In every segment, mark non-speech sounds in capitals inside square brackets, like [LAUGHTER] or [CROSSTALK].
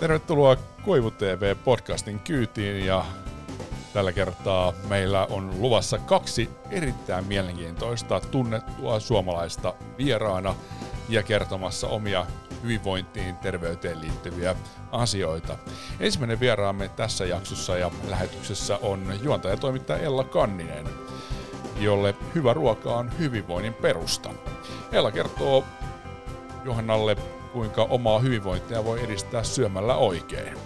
Tervetuloa Koivu TV-podcastin kyytiin ja tällä kertaa meillä on luvassa kaksi erittäin mielenkiintoista tunnettua suomalaista vieraana ja kertomassa omia hyvinvointiin, terveyteen liittyviä asioita. Ensimmäinen vieraamme tässä jaksossa ja lähetyksessä on juontaja toimittaja Ella Kanninen, jolle hyvä ruoka on hyvinvoinnin perusta. Ella kertoo Johannalle kuinka omaa hyvinvointia voi edistää syömällä oikein.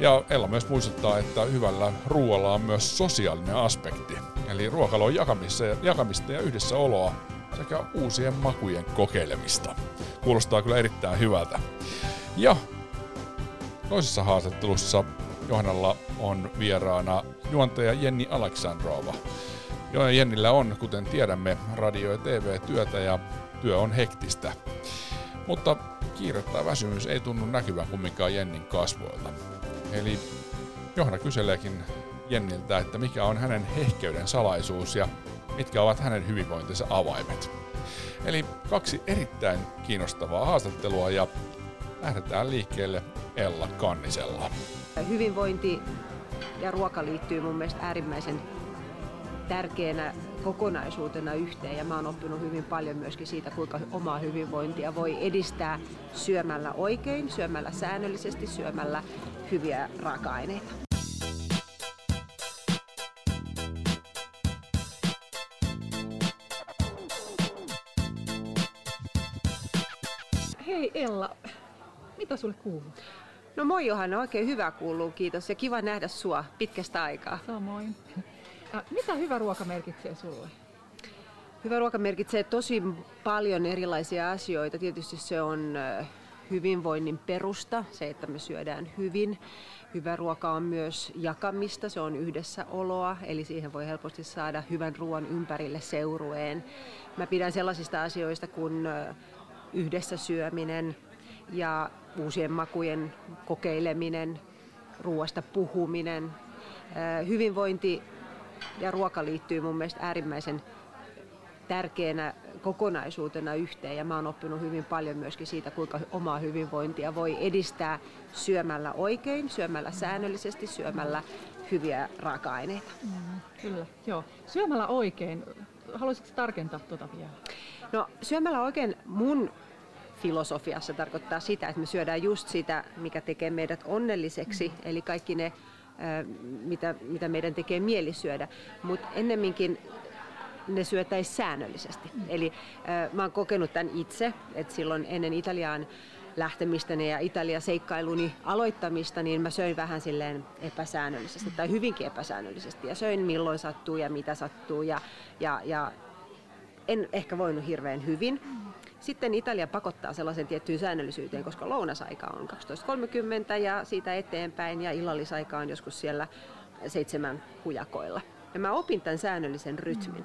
Ja Ella myös muistuttaa, että hyvällä ruoalla on myös sosiaalinen aspekti, eli ruokalon jakamista ja, jakamista ja yhdessäoloa sekä uusien makujen kokeilemista. Kuulostaa kyllä erittäin hyvältä. Ja toisessa haastattelussa Johannalla on vieraana juontaja Jenni Aleksandrova. Jennillä on, kuten tiedämme, radio- ja TV-työtä ja työ on hektistä. Mutta kiire tai väsymys ei tunnu näkyvän kumminkaan Jennin kasvoilta. Eli Johanna kyseleekin Jenniltä, että mikä on hänen hehkeyden salaisuus ja mitkä ovat hänen hyvinvointinsa avaimet. Eli kaksi erittäin kiinnostavaa haastattelua ja lähdetään liikkeelle Ella Kannisella. Hyvinvointi ja ruoka liittyy mun mielestä äärimmäisen tärkeänä kokonaisuutena yhteen ja mä oon oppinut hyvin paljon myöskin siitä, kuinka omaa hyvinvointia voi edistää syömällä oikein, syömällä säännöllisesti, syömällä hyviä raaka-aineita. Hei Ella, mitä sulle kuuluu? No moi Johanna, oikein hyvä kuuluu, kiitos ja kiva nähdä sua pitkästä aikaa. Samoin. Mitä hyvä ruoka merkitsee sulle? Hyvä ruoka merkitsee tosi paljon erilaisia asioita. Tietysti se on hyvinvoinnin perusta, se, että me syödään hyvin. Hyvä ruoka on myös jakamista, se on yhdessäoloa, eli siihen voi helposti saada hyvän ruoan ympärille seurueen. Mä pidän sellaisista asioista kuin yhdessä syöminen ja uusien makujen kokeileminen, ruoasta puhuminen. Hyvinvointi ja ruoka liittyy mun mielestä äärimmäisen tärkeänä kokonaisuutena yhteen ja mä oon oppinut hyvin paljon myöskin siitä, kuinka omaa hyvinvointia voi edistää syömällä oikein, syömällä säännöllisesti, syömällä hyviä raaka-aineita. Mm, kyllä, joo. Syömällä oikein, haluaisitko tarkentaa tuota vielä? No syömällä oikein mun filosofiassa tarkoittaa sitä, että me syödään just sitä, mikä tekee meidät onnelliseksi, mm. eli kaikki ne mitä, mitä meidän tekee mieli syödä. Mutta ennemminkin ne syötäisiin säännöllisesti. Mm. Eli äh, mä oon kokenut tämän itse, että silloin ennen Italiaan lähtemistäni ja Italia seikkailuni aloittamista, niin mä söin vähän silleen epäsäännöllisesti tai hyvinkin epäsäännöllisesti ja söin milloin sattuu ja mitä sattuu ja, ja, ja en ehkä voinut hirveän hyvin. Sitten Italia pakottaa sellaisen tiettyyn säännöllisyyteen, koska lounasaika on 12.30 ja siitä eteenpäin ja illallisaika on joskus siellä seitsemän hujakoilla. Ja mä opin tämän säännöllisen rytmin.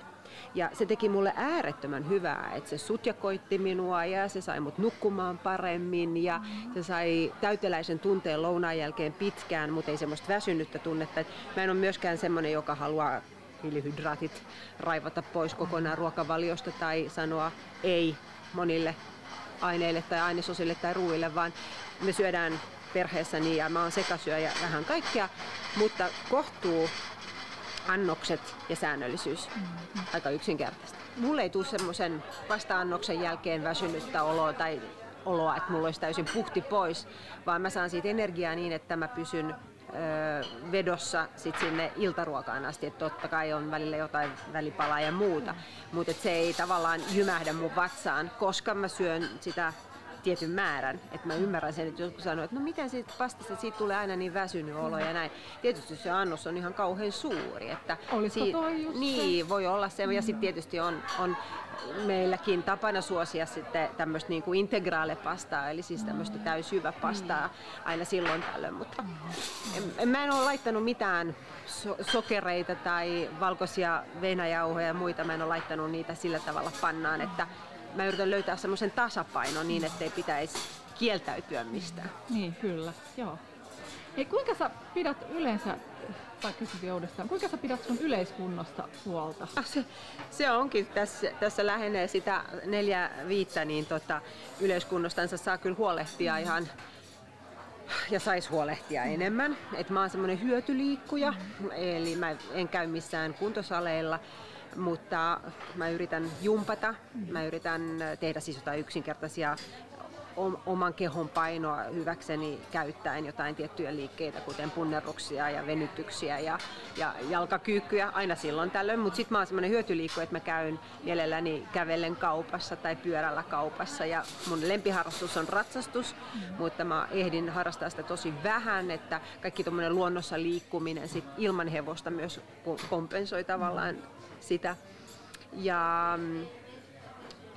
Ja se teki mulle äärettömän hyvää, että se sutjakoitti minua ja se sai mut nukkumaan paremmin ja se sai täyteläisen tunteen lounaan jälkeen pitkään, mutta ei semmoista väsynyttä tunnetta. Mä en ole myöskään semmoinen, joka haluaa hiilihydraatit raivata pois kokonaan ruokavaliosta tai sanoa ei monille aineille tai ainesosille tai ruuille, vaan me syödään perheessä niin ja mä oon sekasyöjä vähän kaikkea, mutta kohtuu annokset ja säännöllisyys. Mm-hmm. Aika yksinkertaista. Mulle ei tule semmoisen vasta-annoksen jälkeen väsynyttä oloa tai oloa, että mulla olisi täysin puhti pois, vaan mä saan siitä energiaa niin, että mä pysyn vedossa sit sinne iltaruokaan asti. Et totta kai on välillä jotain välipalaa ja muuta, mutta se ei tavallaan jymähdä mun vatsaan, koska mä syön sitä tietyn määrän. Että mä ymmärrän sen, että joku sanoo, että no miten siitä pastasta, siitä tulee aina niin väsynyt olo ja näin. Tietysti se annos on ihan kauhean suuri. Että Olisiko toi just Niin, se? voi olla se. Ja sitten tietysti on, on meilläkin tapana suosia sitten tämmöistä niin kuin integraalepastaa, eli siis tämmöistä täysjyväpastaa aina silloin tällöin, mutta en, mä en ole laittanut mitään so- sokereita tai valkoisia venäjauhoja ja muita, mä en ole laittanut niitä sillä tavalla pannaan, että mä yritän löytää semmoisen tasapainon niin, ettei pitäisi kieltäytyä mistään. Niin, kyllä, joo. Hei, kuinka sä pidät yleensä, tai kysymys uudestaan, kuinka sä pidät sun yleiskunnosta huolta? Ah, se, se onkin, tässä, tässä lähenee sitä neljä viittä, niin tota, yleiskunnostansa saa kyllä huolehtia ihan ja saisi huolehtia enemmän. Et mä oon semmoinen hyötyliikkuja, eli mä en käy missään kuntosaleilla, mutta mä yritän jumpata, mä yritän tehdä siis jotain yksinkertaisia oman kehon painoa hyväkseni käyttäen jotain tiettyjä liikkeitä, kuten punnerruksia ja venytyksiä ja, ja jalkakyykkyjä aina silloin tällöin. Mutta sitten mä oon semmoinen hyötyliikku, että mä käyn mielelläni kävellen kaupassa tai pyörällä kaupassa. Ja mun lempiharrastus on ratsastus, mm. mutta mä ehdin harrastaa sitä tosi vähän, että kaikki tuommoinen luonnossa liikkuminen sit ilman hevosta myös kompensoi tavallaan sitä. Ja mm,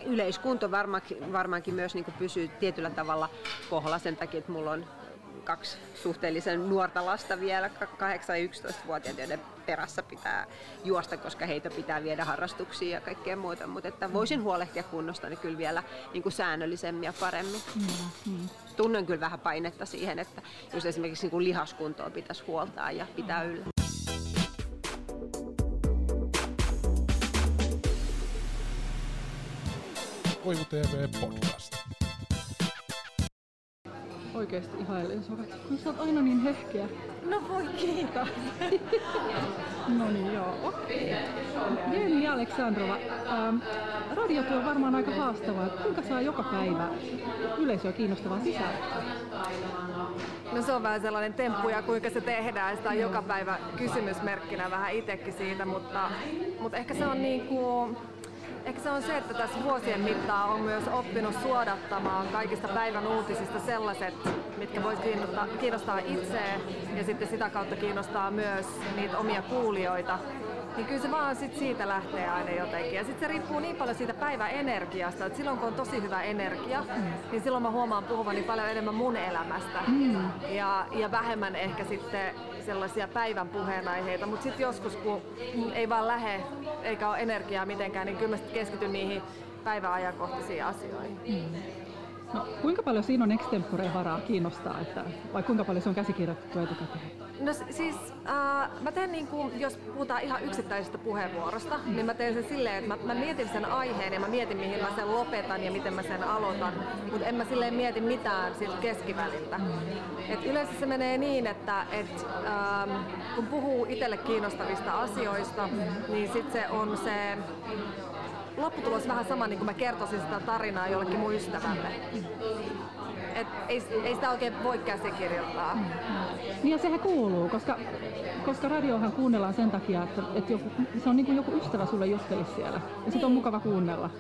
yleiskunto varmaankin, varmaankin myös niin pysyy tietyllä tavalla kohdalla sen takia, että mulla on kaksi suhteellisen nuorta lasta vielä, 8-11-vuotiaat, joiden perässä pitää juosta, koska heitä pitää viedä harrastuksiin ja kaikkea muuta. Mutta että voisin huolehtia kunnosta niin kyllä vielä niin kuin säännöllisemmin ja paremmin. Mm-hmm. Tunnen kyllä vähän painetta siihen, että jos esimerkiksi niin kuin lihaskuntoa pitäisi huoltaa ja pitää yllä. Koivu TV Podcast. Oikeesti ihailen sua. Kun sä oot aina niin hehkeä. No voi kiitos. [LAUGHS] no niin joo, okei. Okay. Jenni Aleksandrova, ähm, radiotyö on varmaan aika haastavaa. Kuinka saa joka päivä yleisöä kiinnostavaa sisältöä? No se on vähän sellainen temppu ja kuinka se tehdään. Sitä on joka päivä kysymysmerkkinä vähän itsekin siitä, mutta, mutta ehkä se on niin kuin Ehkä se on se, että tässä vuosien mittaan on myös oppinut suodattamaan kaikista päivän uutisista sellaiset, mitkä voisi kiinnostaa, kiinnostaa itseä ja sitten sitä kautta kiinnostaa myös niitä omia kuulijoita niin kyllä se vaan sit siitä lähtee aina jotenkin. Ja sitten se riippuu niin paljon siitä päivän energiasta, että silloin kun on tosi hyvä energia, mm. niin silloin mä huomaan puhuvani paljon enemmän mun elämästä. Mm. Ja, ja vähemmän ehkä sitten sellaisia päivän puheenaiheita, mutta sitten joskus kun ei vaan lähe eikä ole energiaa mitenkään, niin kyllä mä keskityn niihin päiväajankohtaisiin asioihin. Mm. No, kuinka paljon siinä on extempore varaa kiinnostaa, että, vai kuinka paljon se on käsikirjoitettu etukäteen? No siis äh, mä teen niin kuin, jos puhutaan ihan yksittäisestä puheenvuorosta, mm. niin mä teen sen silleen, että mä, mä mietin sen aiheen ja mä mietin mihin mä sen lopetan ja miten mä sen aloitan, mutta en mä silleen mieti mitään siltä keskiväliltä. Mm. Et yleensä se menee niin, että et, ähm, kun puhuu itselle kiinnostavista asioista, mm. niin sitten se on se lopputulos vähän sama, niin kuin mä kertoisin sitä tarinaa jollekin mun ystävälle. Et ei, ei sitä oikein voi käsikirjoittaa. Niin ja sehän kuuluu, koska, koska radiohan kuunnellaan sen takia, että, että joku, se on niin kuin joku ystävä sulle juttelisi siellä. Ja sit on mukava kuunnella.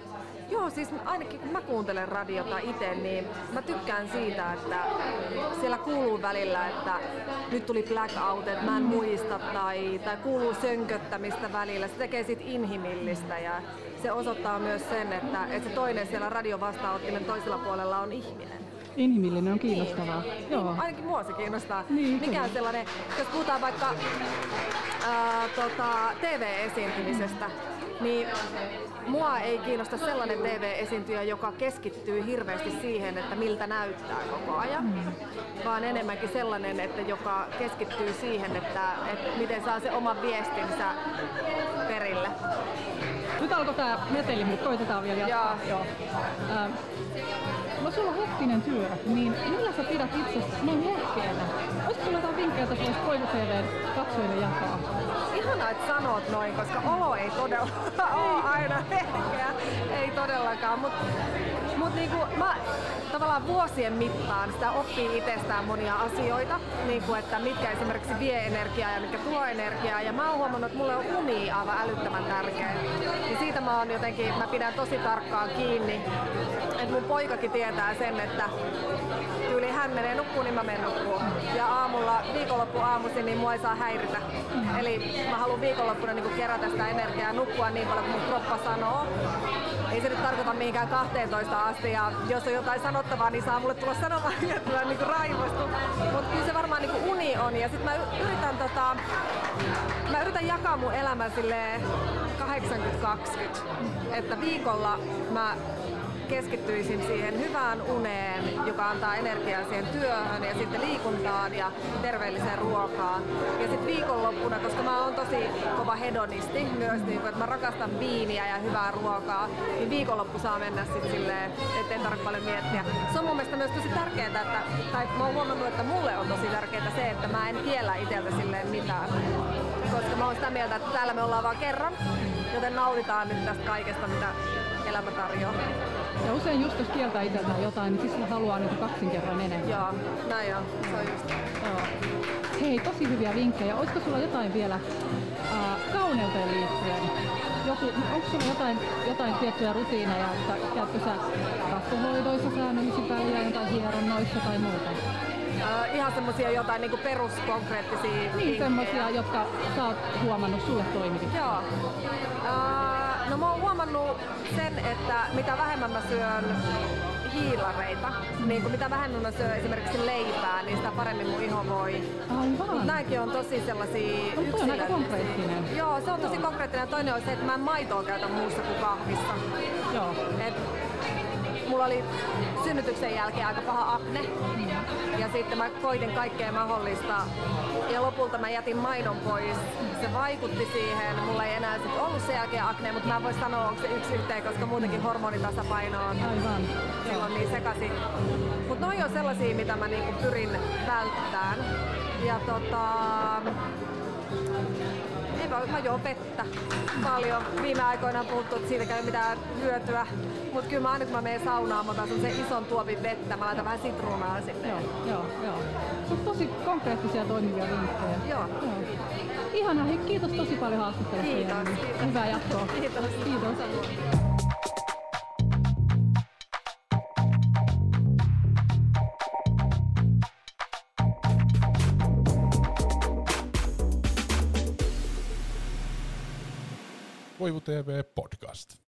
Joo, siis ainakin kun mä kuuntelen radiota itse, niin mä tykkään siitä, että siellä kuuluu välillä, että nyt tuli blackout, että mä en muista, tai, tai kuuluu sönköttämistä välillä. Se tekee siitä inhimillistä ja se osoittaa myös sen, että, että se toinen siellä radiovastaanottimen toisella puolella on ihminen. Inhimillinen on kiinnostavaa. Niin, Joo. Ainakin mua se kiinnostaa. Niin, Mikä on sellainen, jos puhutaan vaikka ää, tota, TV-esiintymisestä, niin mua ei kiinnosta sellainen TV-esiintyjä, joka keskittyy hirveästi siihen, että miltä näyttää koko ajan, mm. vaan enemmänkin sellainen, että joka keskittyy siihen, että, että miten saa se oman viestinsä perille. Nyt alkoi tää meteli, mutta koitetaan vielä jatkaa. Joo. Joo. Ähm, no sulla on hektinen työ, niin millä sä pidät itsestä noin lohkeena? Olisiko sulla jotain vinkkejä, että voisi Koivu TVn katsojille jakaa? Ihanaa, että sanot noin, koska olo ei todella [LAUGHS] ole aina herkeä. Ei todellakaan, mutta mut niinku, mä tavallaan vuosien mittaan sitä oppii itsestään monia asioita, niinku, että mitkä esimerkiksi vie energiaa ja mitkä tuo energiaa. Ja mä oon huomannut, että mulle on uni aivan älyttömän tärkeä. Ja siitä mä oon jotenkin, mä pidän tosi tarkkaan kiinni. Että mun poikakin tietää sen, että tyyli hän menee nukkuun, niin mä menen nukkuun. Ja aamulla, viikonloppu aamuisin, niin mua ei saa häiritä. Eli mä haluan viikonloppuna niin kerätä sitä energiaa ja nukkua niin paljon kuin mun kroppa sanoo. Ei se nyt tarkoita mihinkään 12 asti ja jos on jotain sanottavaa, niin saa mulle tulla sanomaan, että mä niin raivoistu. Mutta kyllä se varmaan niin uni on ja sitten mä yritän tota, mä yritän jakaa mun elämän silleen 80-20. Että viikolla mä keskittyisin siihen hyvään uneen, joka antaa energiaa siihen työhön ja sitten liikuntaan ja terveelliseen ruokaan. Ja sitten viikonloppuna, koska mä oon tosi kova hedonisti myös, niin kun, että mä rakastan viiniä ja hyvää ruokaa, niin viikonloppu saa mennä sitten silleen, ettei tarvitse paljon miettiä. Se on mun mielestä myös tosi tärkeää, että, tai mä oon huomannut, että mulle on tosi tärkeää se, että mä en kiellä itseltä silleen mitään. Koska mä oon sitä mieltä, että täällä me ollaan vaan kerran, joten nautitaan nyt tästä kaikesta, mitä elämä tarjoaa. Ja usein just jos kieltää itseltään jotain, niin sitten haluaa niin kaksin kerran enemmän. Joo, näin on. Se on just. Joo. Hei, tosi hyviä vinkkejä. Olisiko sulla jotain vielä äh, kauneuteen liittyen? Joku, onko sulla jotain, jotain tiettyjä rutiineja, että käytkö sä kasvohoidoissa säännöllisin väliä, jotain hieronnoissa tai muuta? Äh, ihan semmosia jotain niinku peruskonkreettisia Niin, semmoisia, jotka sä oot huomannut sulle toimiviksi. Joo. Äh, no mä oon huomannut sen, että mitä vähemmän mä syön hiilareita, niin kuin mitä vähemmän mä syön esimerkiksi leipää, niin sitä paremmin mun iho voi. Aivan. Nämäkin on tosi sellaisia No, toi on aika konkreettinen. Joo, se on tosi konkreettinen. Toinen on se, että mä en maitoa käytä muussa kuin kahvissa. Joo. Et mulla oli synnytyksen jälkeen aika paha akne. Ja sitten mä koitin kaikkea mahdollista. Ja lopulta mä jätin maidon pois. Se vaikutti siihen. Mulla ei enää sit ollut sen jälkeen akne, mutta mä en voi sanoa, onko se yksi yhteen, koska muutenkin hormonitasapaino on Aivan. silloin niin sekaisin. Mutta noi on sellaisia, mitä mä niinku pyrin välttämään. Ja tota... Vaan, mä juon vettä paljon. Viime aikoina on puhuttu, että siitä ei mitään hyötyä. Mutta kyllä mä aina kun mä menen saunaan, mä otan sen ison tuopin vettä, mä laitan vähän sitruunaa sinne. Joo, joo, joo. Mut tosi konkreettisia toimivia vinkkejä. Joo. joo. Ihanaa, hei, kiitos tosi paljon haastattelusta. Kiitos, kiitos. Hyvää jatkoa. Kiitos. Kiitos. Koivu TV Podcast.